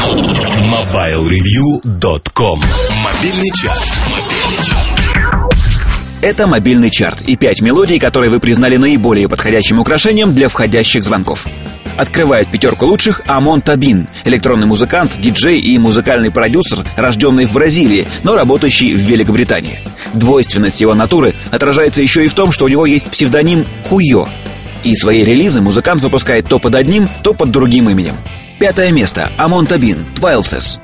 MobileReview.com Мобильный час. Это мобильный чарт и пять мелодий, которые вы признали наиболее подходящим украшением для входящих звонков. Открывает пятерку лучших Амон Табин, электронный музыкант, диджей и музыкальный продюсер, рожденный в Бразилии, но работающий в Великобритании. Двойственность его натуры отражается еще и в том, что у него есть псевдоним Куйо. И свои релизы музыкант выпускает то под одним, то под другим именем. Пятое место. Амон Табин. Твайлсес.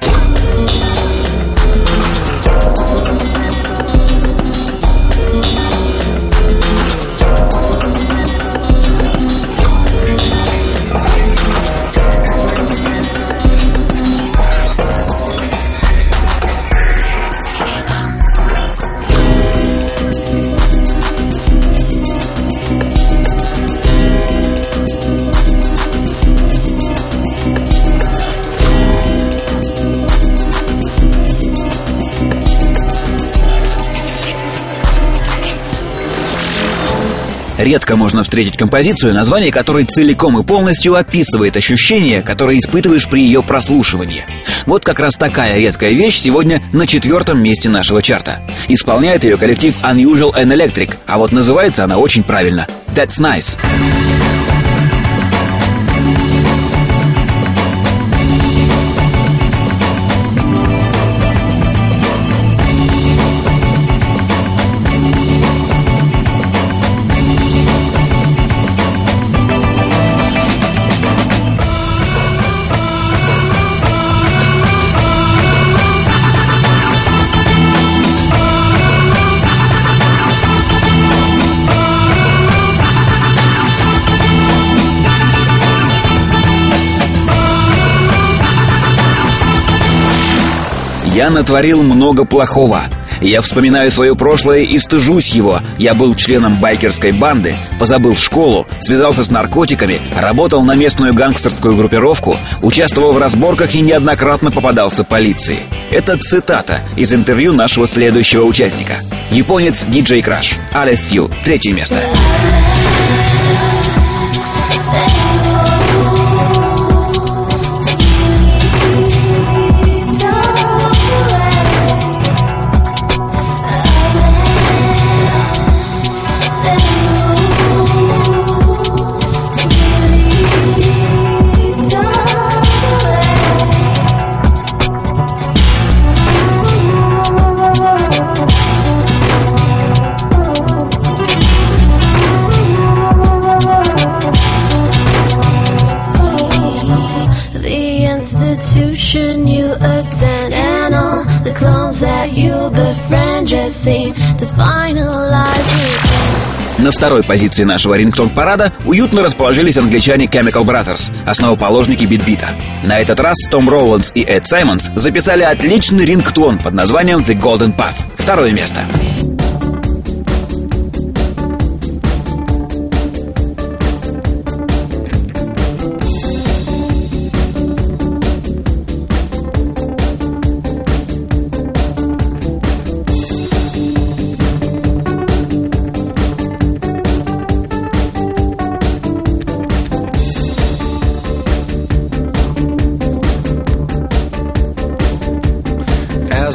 Редко можно встретить композицию, название которой целиком и полностью описывает ощущения, которые испытываешь при ее прослушивании. Вот как раз такая редкая вещь сегодня на четвертом месте нашего чарта. Исполняет ее коллектив Unusual and Electric, а вот называется она очень правильно. That's nice. Я натворил много плохого. Я вспоминаю свое прошлое и стыжусь его. Я был членом байкерской банды, позабыл школу, связался с наркотиками, работал на местную гангстерскую группировку, участвовал в разборках и неоднократно попадался полиции. Это цитата из интервью нашего следующего участника. Японец Диджей Краш. Алеф Фью. Третье место. The institution you attend and all the clones that you befriend just seem to finalize with На второй позиции нашего рингтон-парада уютно расположились англичане Chemical Brothers, основоположники битбита. На этот раз Том Роуландс и Эд Саймонс записали отличный рингтон под названием The Golden Path. Второе место.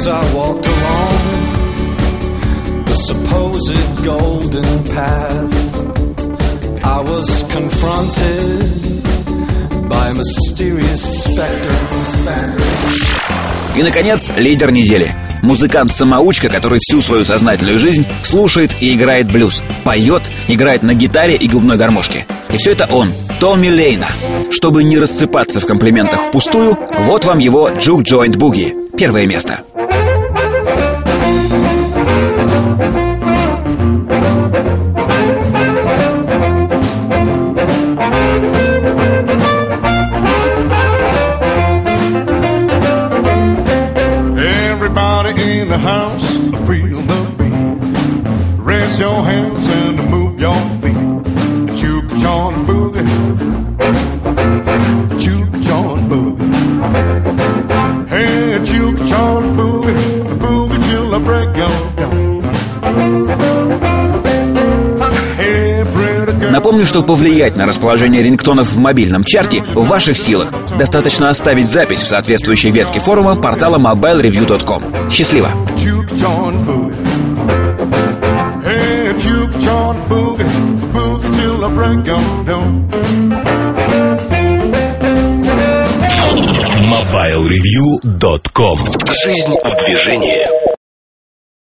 As I walked along the supposed golden path, I was confronted by mysterious specter. И, наконец, лидер недели. Музыкант-самоучка, который всю свою сознательную жизнь слушает и играет блюз, поет, играет на гитаре и губной гармошке. И все это он, Томми Лейна. Чтобы не рассыпаться в комплиментах впустую, вот вам его Juke Joint Boogie. Первое место. In the house, I feel the beat. Raise your hands and move your feet. Juke John Boogie. Juke John Boogie. Hey, Juke John Boogie. Boogie till I break your down. Напомню, что повлиять на расположение рингтонов в мобильном чарте в ваших силах. Достаточно оставить запись в соответствующей ветке форума портала mobilereview.com. Счастливо! MobileReview.com Жизнь в движении